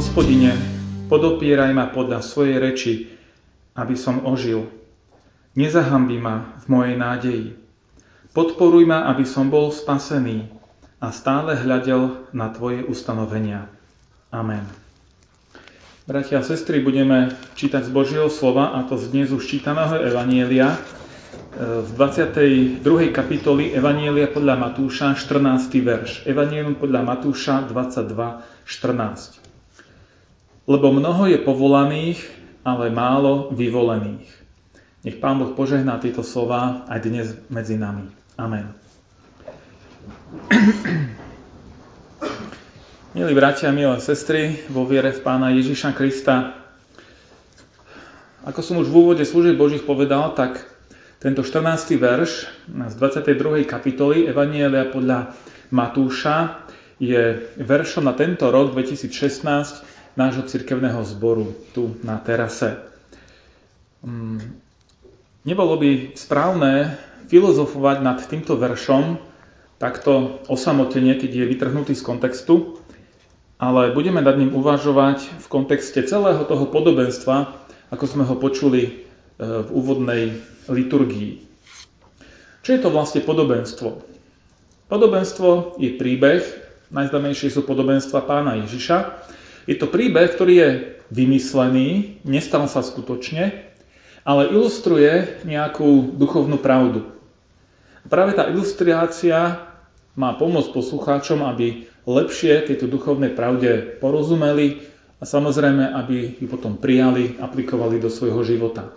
Hospodine, podopieraj ma podľa svojej reči, aby som ožil. Nezahambí ma v mojej nádeji. Podporuj ma, aby som bol spasený a stále hľadel na Tvoje ustanovenia. Amen. Bratia a sestry, budeme čítať z Božieho slova, a to z dnes už čítaného Evanielia, v 22. kapitoli Evanielia podľa Matúša, 14. verš. Evanielium podľa Matúša 22, 14 lebo mnoho je povolaných, ale málo vyvolených. Nech Pán Boh požehná tieto slova aj dnes medzi nami. Amen. Milí bratia, milé sestry, vo viere v Pána Ježiša Krista, ako som už v úvode služieb Božích povedal, tak tento 14. verš z 22. kapitoly Evanielia podľa Matúša je veršom na tento rok 2016 nášho cirkevného zboru tu na terase. Mm, nebolo by správne filozofovať nad týmto veršom takto osamotene, keď je vytrhnutý z kontextu, ale budeme nad ním uvažovať v kontexte celého toho podobenstva, ako sme ho počuli e, v úvodnej liturgii. Čo je to vlastne podobenstvo? Podobenstvo je príbeh, najznámejšie sú podobenstva pána Ježiša, je to príbeh, ktorý je vymyslený, nestal sa skutočne, ale ilustruje nejakú duchovnú pravdu. Práve tá ilustrácia má pomôcť poslucháčom, aby lepšie tejto duchovnej pravde porozumeli a samozrejme, aby ju potom prijali, aplikovali do svojho života.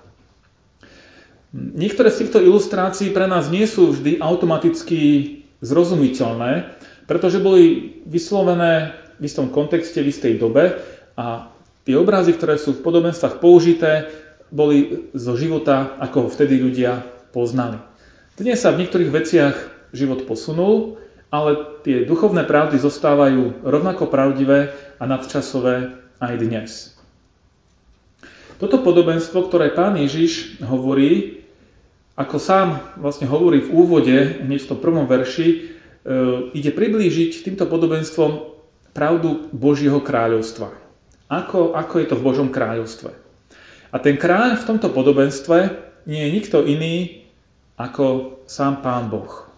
Niektoré z týchto ilustrácií pre nás nie sú vždy automaticky zrozumiteľné, pretože boli vyslovené v istom kontexte, v istej dobe a tie obrazy, ktoré sú v podobenstvách použité, boli zo života, ako ho vtedy ľudia poznali. Dnes sa v niektorých veciach život posunul, ale tie duchovné pravdy zostávajú rovnako pravdivé a nadčasové aj dnes. Toto podobenstvo, ktoré pán Ježiš hovorí, ako sám vlastne hovorí v úvode, hneď v tom prvom verši, e, ide priblížiť týmto podobenstvom pravdu Božieho kráľovstva. Ako, ako je to v Božom kráľovstve. A ten kráľ v tomto podobenstve nie je nikto iný ako sám Pán Boh.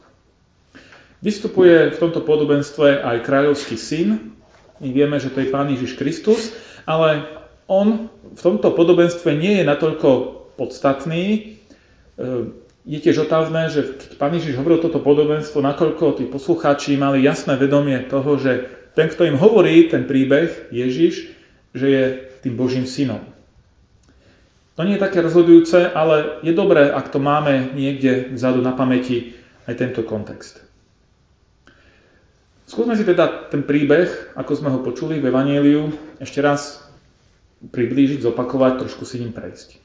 Vystupuje v tomto podobenstve aj kráľovský syn. My vieme, že to je Pán Ježiš Kristus, ale on v tomto podobenstve nie je natoľko podstatný. E, je tiež otázne, že keď Pán Ježiš hovoril toto podobenstvo, nakoľko tí poslucháči mali jasné vedomie toho, že ten, kto im hovorí ten príbeh, Ježiš, že je tým Božím synom. To nie je také rozhodujúce, ale je dobré, ak to máme niekde vzadu na pamäti aj tento kontext. Skúsme si teda ten príbeh, ako sme ho počuli v Evangeliu, ešte raz priblížiť, zopakovať, trošku si ním prejsť.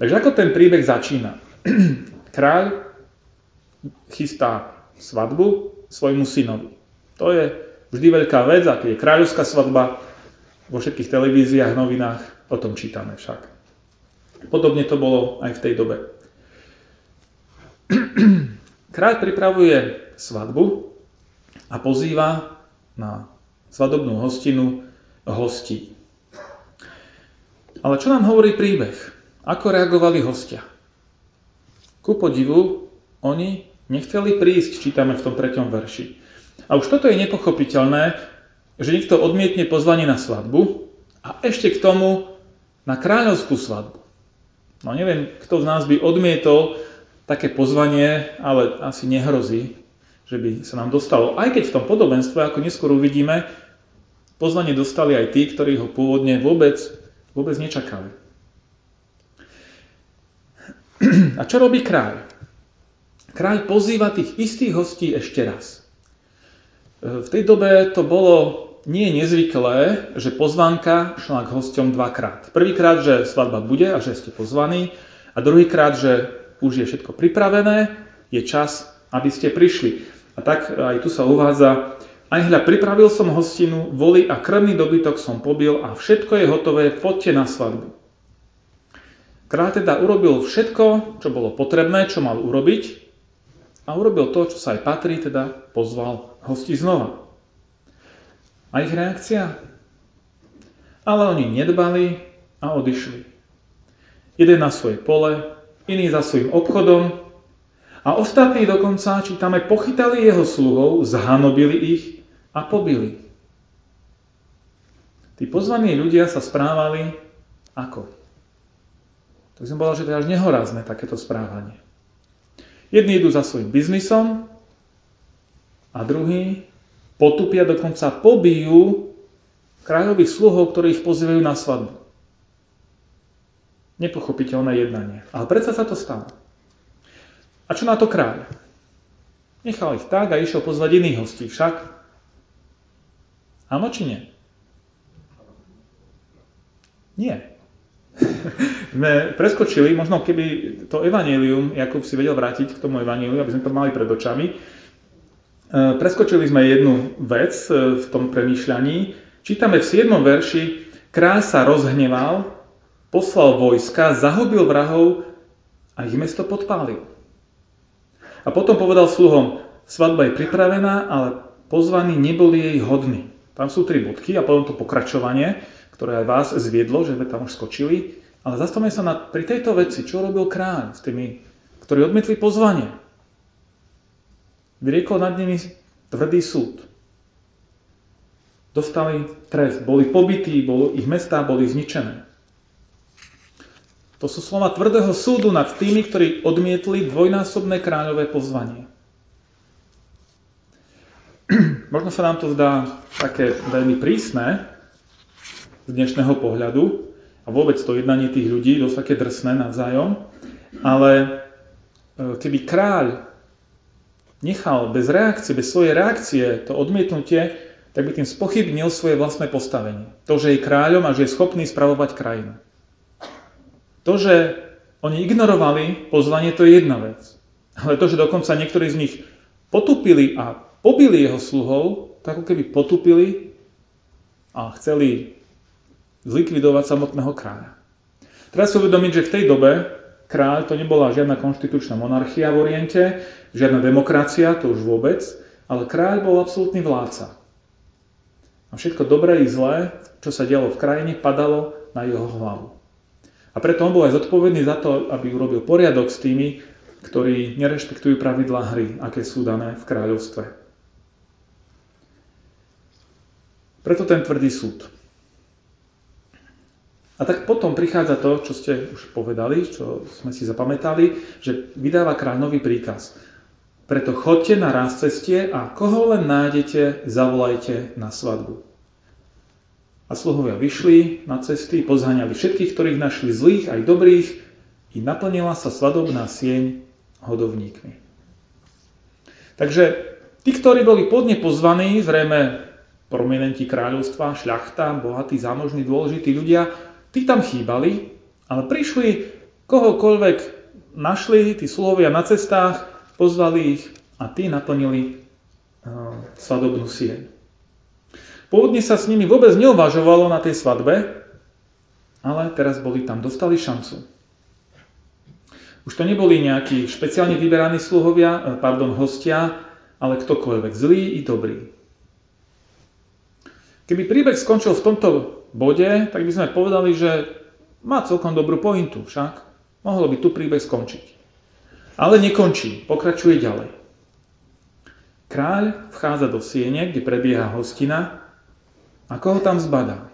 Takže ako ten príbeh začína? Kráľ chystá svadbu svojmu synovi. To je Vždy veľká vec, a keď je kráľovská svadba, vo všetkých televíziách, novinách, o tom čítame však. Podobne to bolo aj v tej dobe. Kráľ pripravuje svadbu a pozýva na svadobnú hostinu hostí. Ale čo nám hovorí príbeh? Ako reagovali hostia? Ku podivu, oni nechceli prísť, čítame v tom treťom verši. A už toto je nepochopiteľné, že niekto odmietne pozvanie na svadbu a ešte k tomu na kráľovskú svadbu. No neviem, kto z nás by odmietol také pozvanie, ale asi nehrozí, že by sa nám dostalo. Aj keď v tom podobenstve, ako neskôr uvidíme, pozvanie dostali aj tí, ktorí ho pôvodne vôbec, vôbec nečakali. A čo robí kráľ? Kráľ pozýva tých istých hostí ešte raz. V tej dobe to bolo nie je nezvyklé, že pozvánka šla k hosťom dvakrát. Prvýkrát, že svadba bude a že ste pozvaní a druhýkrát, že už je všetko pripravené, je čas, aby ste prišli. A tak aj tu sa uvádza, aj hľa, pripravil som hostinu, voli a krvný dobytok som pobil a všetko je hotové, poďte na svadbu. Kráľ teda urobil všetko, čo bolo potrebné, čo mal urobiť a urobil to, čo sa aj patrí, teda pozval hosti znova. A ich reakcia? Ale oni nedbali a odišli. Jeden na svoje pole, iný za svojim obchodom a ostatní dokonca, čítame, pochytali jeho sluhov, zhanobili ich a pobili. Tí pozvaní ľudia sa správali ako? Tak som povedal, že to je až nehorázne takéto správanie. Jedni idú za svojim biznisom a druhý potupia, dokonca pobijú kráľových sluhov, ktorí ich pozývajú na svadbu. Nepochopiteľné jednanie. Ale predsa sa to stalo. A čo na to kráľ? Nechal ich tak a išiel pozvať iných hostí však. Áno či nie? Nie. sme preskočili, možno keby to evanílium, Jakub si vedel vrátiť k tomu evaníliu, aby sme to mali pred očami, Eh, preskočili sme jednu vec eh, v tom premýšľaní. Čítame v 7. verši, kráľ sa rozhneval, poslal vojska, zahubil vrahov a ich mesto podpálil. A potom povedal sluhom, svadba je pripravená, ale pozvaní neboli jej hodní. Tam sú tri bodky a potom to pokračovanie, ktoré aj vás zviedlo, že sme tam už skočili. Ale zastavme sa na, pri tejto veci, čo robil kráľ s tými, ktorí odmietli pozvanie vyriekol nad nimi tvrdý súd. Dostali trest, boli pobytí, bol, ich mestá boli zničené. To sú slova tvrdého súdu nad tými, ktorí odmietli dvojnásobné kráľové pozvanie. Možno sa nám to zdá také veľmi prísne z dnešného pohľadu a vôbec to jednanie tých ľudí dosť také drsné navzájom, ale e, keby kráľ nechal bez reakcie, bez svojej reakcie to odmietnutie, tak by tým spochybnil svoje vlastné postavenie. To, že je kráľom a že je schopný spravovať krajinu. To, že oni ignorovali pozvanie, to je jedna vec. Ale to, že dokonca niektorí z nich potupili a pobili jeho sluhov, tak ako keby potupili a chceli zlikvidovať samotného kráľa. Treba si uvedomiť, že v tej dobe kráľ to nebola žiadna konštitučná monarchia v Oriente, Žiadna demokracia, to už vôbec, ale kráľ bol absolútny vládca. A všetko dobré i zlé, čo sa dialo v krajine, padalo na jeho hlavu. A preto on bol aj zodpovedný za to, aby urobil poriadok s tými, ktorí nerešpektujú pravidlá hry, aké sú dané v kráľovstve. Preto ten tvrdý súd. A tak potom prichádza to, čo ste už povedali, čo sme si zapamätali, že vydáva kráľ nový príkaz. Preto chodte na raz cestie a koho len nájdete, zavolajte na svadbu. A sluhovia vyšli na cesty, pozhaňali všetkých, ktorých našli zlých aj dobrých i naplnila sa svadobná sieň hodovníkmi. Takže tí, ktorí boli podne pozvaní, zrejme prominenti kráľovstva, šľachta, bohatí, zámožní, dôležití ľudia, tí tam chýbali, ale prišli kohokoľvek našli, tí sluhovia na cestách, pozvali ich a tí naplnili uh, svadobnú sieň. Pôvodne sa s nimi vôbec neuvažovalo na tej svadbe, ale teraz boli tam, dostali šancu. Už to neboli nejakí špeciálne vyberaní sluhovia, eh, pardon, hostia, ale ktokoľvek, zlý i dobrý. Keby príbeh skončil v tomto bode, tak by sme povedali, že má celkom dobrú pointu, však mohlo by tu príbeh skončiť. Ale nekončí, pokračuje ďalej. Kráľ vchádza do siene, kde prebieha hostina a koho tam zbadá?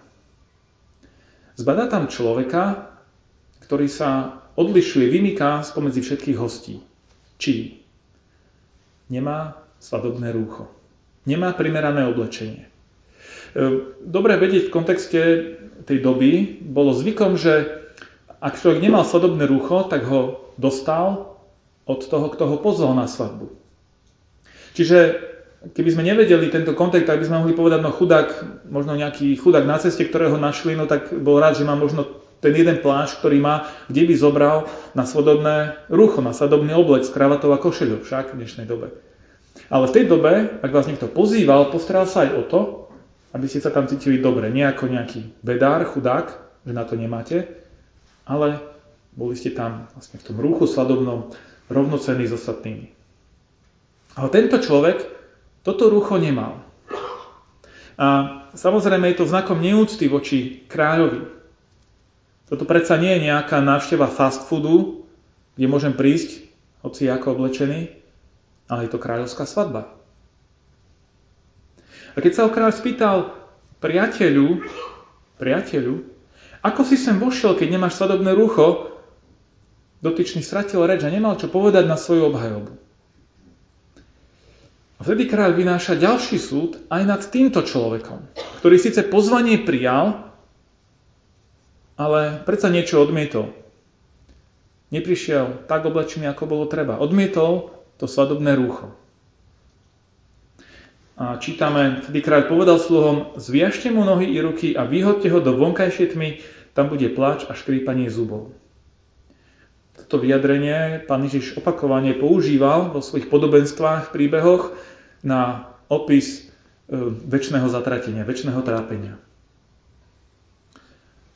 Zbadá tam človeka, ktorý sa odlišuje, vymyká spomedzi všetkých hostí. Či nemá svadobné rúcho, nemá primerané oblečenie. E, dobre vedieť v kontexte tej doby, bolo zvykom, že ak človek nemal svadobné rúcho, tak ho dostal od toho, kto ho pozval na svadbu. Čiže keby sme nevedeli tento kontext, tak by sme mohli povedať, no chudák, možno nejaký chudák na ceste, ktorého našli, no tak bol rád, že má možno ten jeden plášť, ktorý má, kde by zobral na svadobné rucho, na svadobný oblek s kravatou a košeľou, však v dnešnej dobe. Ale v tej dobe, ak vás niekto pozýval, postaral sa aj o to, aby ste sa tam cítili dobre. Nie ako nejaký bedár, chudák, že na to nemáte, ale boli ste tam vlastne v tom ruchu svadobnom rovnocenní s ostatnými. Ale tento človek toto rucho nemal. A samozrejme je to znakom neúcty voči kráľovi. Toto predsa nie je nejaká návšteva fast foodu, kde môžem prísť, hoci ako oblečený, ale je to kráľovská svadba. A keď sa ho kráľ spýtal priateľu, priateľu, ako si sem vošiel, keď nemáš svadobné rucho, dotyčný stratil reč a nemal čo povedať na svoju obhajobu. A vtedy kráľ vynáša ďalší súd aj nad týmto človekom, ktorý síce pozvanie prijal, ale predsa niečo odmietol. Neprišiel tak oblečený, ako bolo treba. Odmietol to svadobné rúcho. A čítame, vtedy kráľ povedal sluhom, zviažte mu nohy i ruky a vyhodte ho do vonkajšej tmy, tam bude pláč a škrípanie zubov. Toto vyjadrenie pán Ježiš opakovane používal vo svojich podobenstvách, príbehoch na opis e, väčšného zatratenia, väčšného trápenia.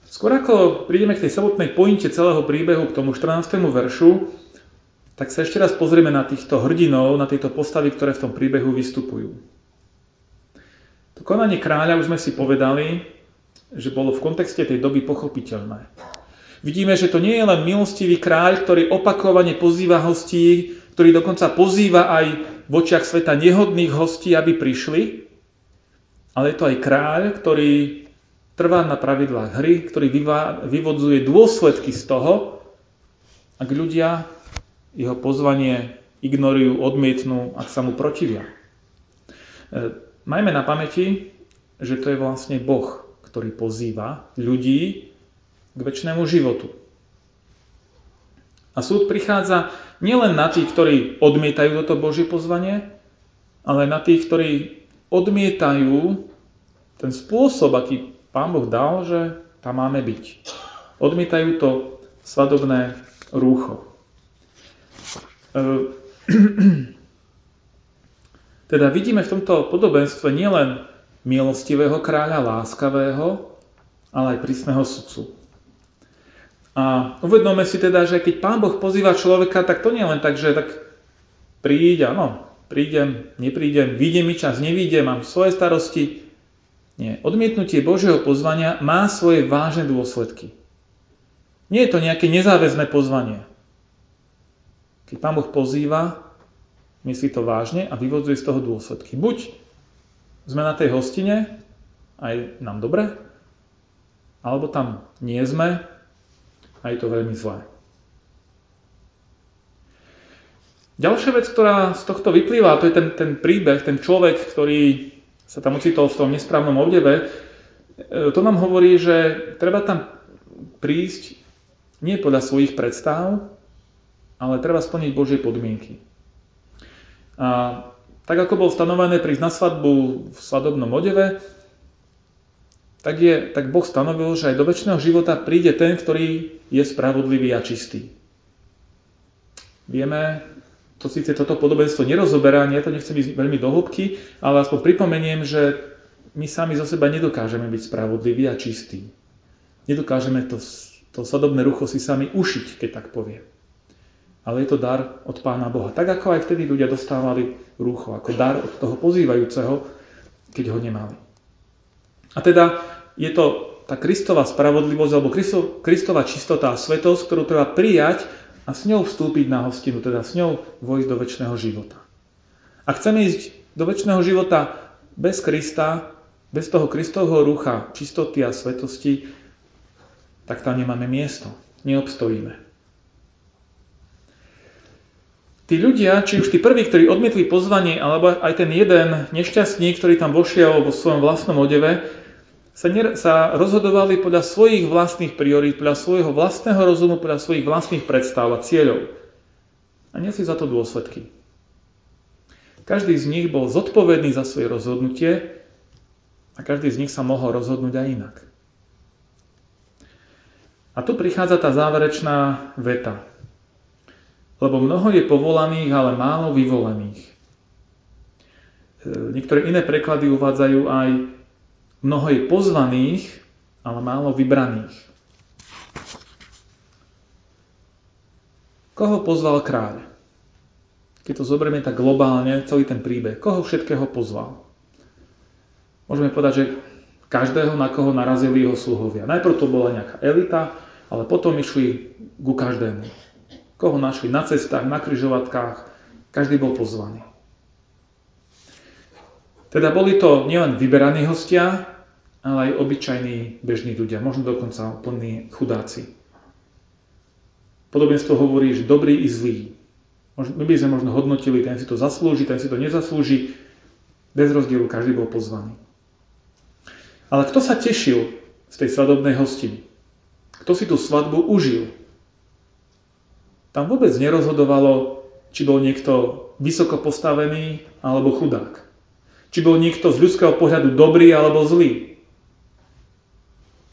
Skôr ako prídeme k tej samotnej pointe celého príbehu, k tomu 14. veršu, tak sa ešte raz pozrieme na týchto hrdinov, na tieto postavy, ktoré v tom príbehu vystupujú. To konanie kráľa už sme si povedali, že bolo v kontexte tej doby pochopiteľné. Vidíme, že to nie je len milostivý kráľ, ktorý opakovane pozýva hostí, ktorý dokonca pozýva aj v očiach sveta nehodných hostí, aby prišli, ale je to aj kráľ, ktorý trvá na pravidlách hry, ktorý vyvodzuje dôsledky z toho, ak ľudia jeho pozvanie ignorujú, odmietnú, ak sa mu protivia. Majme na pamäti, že to je vlastne Boh, ktorý pozýva ľudí k väčšnému životu. A súd prichádza nielen na tých, ktorí odmietajú toto Božie pozvanie, ale na tých, ktorí odmietajú ten spôsob, aký Pán Boh dal, že tam máme byť. Odmietajú to svadobné rúcho. E, teda vidíme v tomto podobenstve nielen milostivého kráľa, láskavého, ale aj prísneho sudcu. A uvedome si teda, že keď Pán Boh pozýva človeka, tak to nie len tak, že tak príď, áno, prídem, neprídem, vyjde mi čas, nevíde, mám svoje starosti, nie. Odmietnutie Božieho pozvania má svoje vážne dôsledky. Nie je to nejaké nezáväzné pozvanie. Keď Pán Boh pozýva, myslí to vážne a vyvodzuje z toho dôsledky. Buď sme na tej hostine a je nám dobre, alebo tam nie sme a to veľmi zlé. Ďalšia vec, ktorá z tohto vyplýva, to je ten, ten príbeh, ten človek, ktorý sa tam ocitol v tom nesprávnom obdebe, e, to nám hovorí, že treba tam prísť nie podľa svojich predstav, ale treba splniť Božie podmienky. A tak ako bol stanovené na svadbu v svadobnom odeve, tak, je, tak Boh stanovil, že aj do väčšného života príde ten, ktorý je spravodlivý a čistý. Vieme, to síce toto podobenstvo nerozoberá, ja to nechcem ísť veľmi do hĺbky, ale aspoň pripomeniem, že my sami zo seba nedokážeme byť spravodliví a čistí. Nedokážeme to, to sadobné rucho si sami ušiť, keď tak poviem. Ale je to dar od Pána Boha. Tak ako aj vtedy ľudia dostávali rucho, ako dar od toho pozývajúceho, keď ho nemali. A teda je to tá Kristová spravodlivosť alebo Kristová čistota a svetosť, ktorú treba prijať a s ňou vstúpiť na hostinu, teda s ňou vojsť do väčšného života. Ak chceme ísť do väčšného života bez Krista, bez toho Kristovho rucha, čistoty a svetosti, tak tam nemáme miesto. Neobstojíme. Tí ľudia, či už tí prví, ktorí odmietli pozvanie, alebo aj ten jeden nešťastník, ktorý tam vošiel vo svojom vlastnom odeve, sa, ne, sa rozhodovali podľa svojich vlastných priorít, podľa svojho vlastného rozumu, podľa svojich vlastných predstav a cieľov. A nesli za to dôsledky. Každý z nich bol zodpovedný za svoje rozhodnutie a každý z nich sa mohol rozhodnúť aj inak. A tu prichádza tá záverečná veta. Lebo mnoho je povolaných, ale málo vyvolených. E, niektoré iné preklady uvádzajú aj mnoho je pozvaných, ale málo vybraných. Koho pozval kráľ? Keď to zoberieme tak globálne, celý ten príbeh, koho všetkého pozval? Môžeme povedať, že každého, na koho narazili jeho sluhovia. Najprv to bola nejaká elita, ale potom išli ku každému. Koho našli na cestách, na kryžovatkách, každý bol pozvaný. Teda boli to nielen vyberaní hostia, ale aj obyčajní bežní ľudia, možno dokonca plní chudáci. Podobenstvo hovorí, že dobrý i zlý. My by sme možno hodnotili, ten si to zaslúži, ten si to nezaslúži. Bez rozdielu každý bol pozvaný. Ale kto sa tešil z tej svadobnej hostiny? Kto si tú svadbu užil? Tam vôbec nerozhodovalo, či bol niekto vysoko postavený alebo chudák. Či bol niekto z ľudského pohľadu dobrý alebo zlý.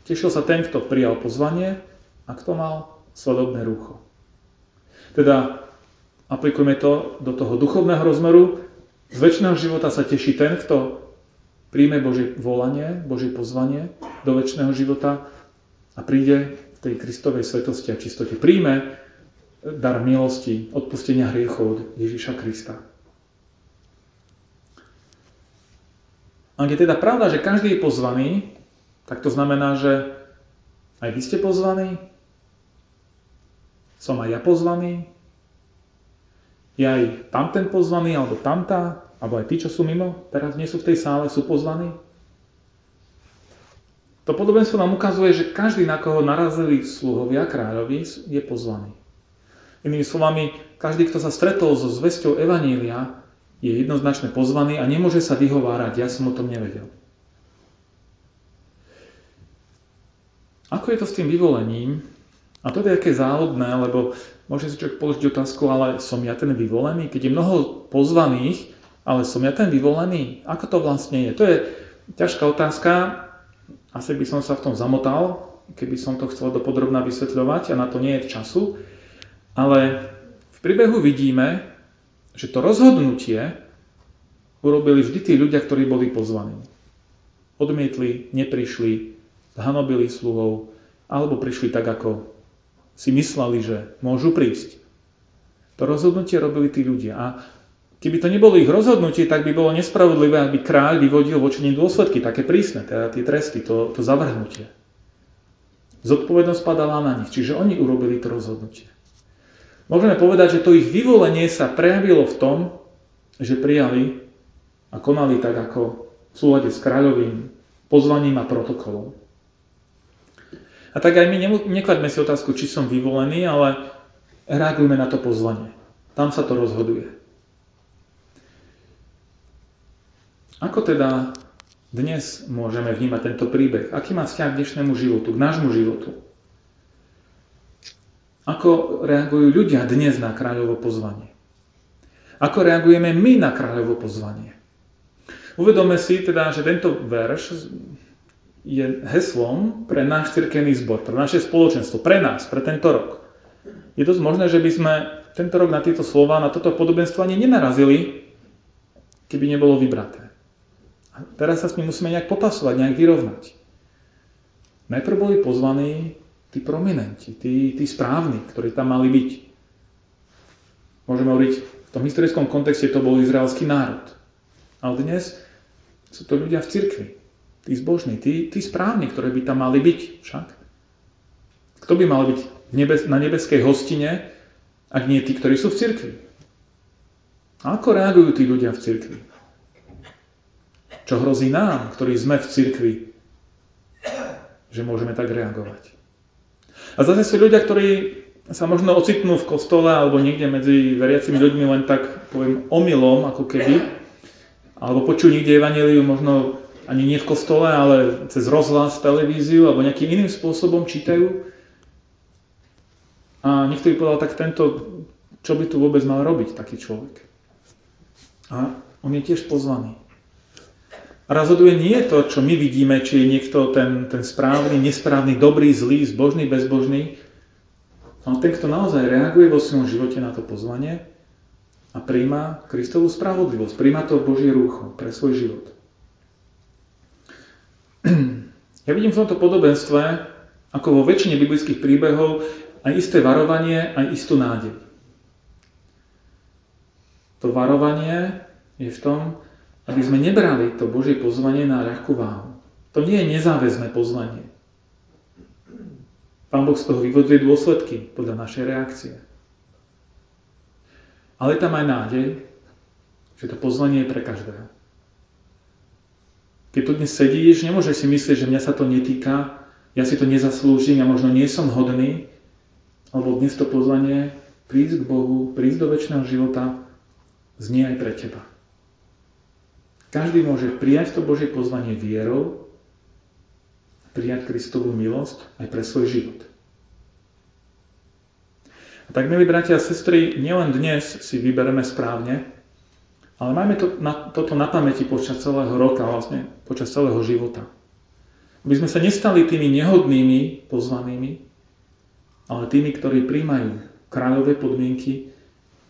Tešil sa ten, kto prijal pozvanie a kto mal svadobné rúcho. Teda aplikujeme to do toho duchovného rozmeru. Z väčšného života sa teší ten, kto príjme Božie volanie, Božie pozvanie do väčšného života a príde v tej Kristovej svetosti a čistote. Príjme dar milosti, odpustenia hriechov od Ježiša Krista. Ak je teda pravda, že každý je pozvaný, tak to znamená, že aj vy ste pozvaní, som aj ja pozvaný, je aj tamten pozvaný, alebo tamtá, alebo aj tí, čo sú mimo, teraz nie sú v tej sále, sú pozvaní? To podobenstvo nám ukazuje, že každý, na koho narazili sluhovia kráľovi, je pozvaný. Inými slovami, každý, kto sa stretol so zväzťou Evanília, je jednoznačne pozvaný a nemôže sa vyhovárať, ja som o tom nevedel. Ako je to s tým vyvolením? A to je také závodné, lebo môže si človek položiť otázku, ale som ja ten vyvolený? Keď je mnoho pozvaných, ale som ja ten vyvolený? Ako to vlastne je? To je ťažká otázka. Asi by som sa v tom zamotal, keby som to chcel dopodrobná vysvetľovať a na to nie je času. Ale v príbehu vidíme, že to rozhodnutie urobili vždy tí ľudia, ktorí boli pozvaní. Odmietli, neprišli, zhanobili sluhov, alebo prišli tak, ako si mysleli, že môžu prísť. To rozhodnutie robili tí ľudia. A keby to nebolo ich rozhodnutie, tak by bolo nespravodlivé, aby kráľ vyvodil voči nim dôsledky, také prísne, teda tie tresty, to, to zavrhnutie. Zodpovednosť padala na nich, čiže oni urobili to rozhodnutie. Môžeme povedať, že to ich vyvolenie sa prejavilo v tom, že prijali a konali tak, ako v súlade s kráľovým pozvaním a protokolom. A tak aj my neklaďme si otázku, či som vyvolený, ale reagujme na to pozvanie. Tam sa to rozhoduje. Ako teda dnes môžeme vnímať tento príbeh? Aký má vzťah k dnešnému životu, k nášmu životu? Ako reagujú ľudia dnes na kráľovo pozvanie? Ako reagujeme my na kráľovo pozvanie? Uvedome si teda, že tento verš je heslom pre náš cirkevný zbor, pre naše spoločenstvo, pre nás, pre tento rok. Je dosť možné, že by sme tento rok na tieto slova, na toto podobenstvo ani nenarazili, keby nebolo vybraté. A teraz sa s ním musíme nejak popasovať, nejak vyrovnať. Najprv boli pozvaní tí prominenti, tí, tí správni, ktorí tam mali byť. Môžeme hovoriť, v tom historickom kontexte to bol izraelský národ. Ale dnes sú to ľudia v cirkvi tí zbožní, tí, tí správni, ktorí by tam mali byť však. Kto by mal byť na nebeskej hostine, ak nie tí, ktorí sú v cirkvi? Ako reagujú tí ľudia v cirkvi? Čo hrozí nám, ktorí sme v cirkvi, že môžeme tak reagovať? A zase sú ľudia, ktorí sa možno ocitnú v kostole alebo niekde medzi veriacimi ľuďmi len tak, poviem, omylom, ako keby, alebo počujú niekde evaneliu možno ani nie v kostole, ale cez rozhlas, televíziu alebo nejakým iným spôsobom čítajú. A niekto by povedal, tak tento, čo by tu vôbec mal robiť taký človek? A on je tiež pozvaný. Rozhoduje nie to, čo my vidíme, či je niekto ten, ten správny, nesprávny, dobrý, zlý, zbožný, bezbožný, ale ten, kto naozaj reaguje vo svojom živote na to pozvanie a príjma Kristovú spravodlivosť, príjma to Božie rúcho pre svoj život. Ja vidím v tomto podobenstve, ako vo väčšine biblických príbehov, aj isté varovanie, aj istú nádej. To varovanie je v tom, aby sme nebrali to Božie pozvanie na ľahkú váhu. To nie je nezáväzné pozvanie. Pán Boh z toho vyvoduje dôsledky podľa našej reakcie. Ale tam aj nádej, že to pozvanie je pre každého. Keď tu dnes sedíš, nemôžeš si myslieť, že mňa sa to netýka, ja si to nezaslúžim, ja možno nie som hodný, alebo dnes to pozvanie prísť k Bohu, prísť do väčšného života, znie aj pre teba. Každý môže prijať to Božie pozvanie vierou, prijať Kristovú milosť aj pre svoj život. A tak, milí bratia a sestry, nielen dnes si vybereme správne, ale majme to, na, toto na pamäti počas celého roka, vlastne počas celého života. Aby sme sa nestali tými nehodnými pozvanými, ale tými, ktorí príjmajú kráľové podmienky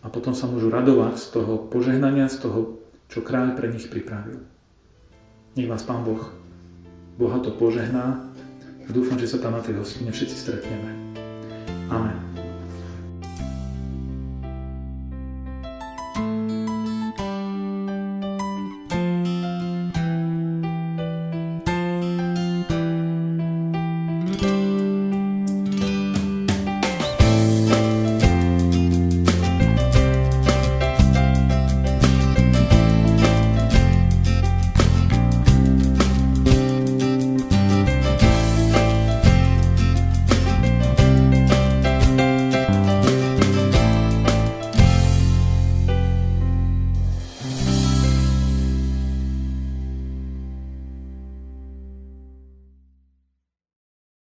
a potom sa môžu radovať z toho požehnania, z toho čo kráľ pre nich pripravil. Nech vás Pán Boh bohato požehná a dúfam, že sa tam na tej hostine všetci stretneme. Amen.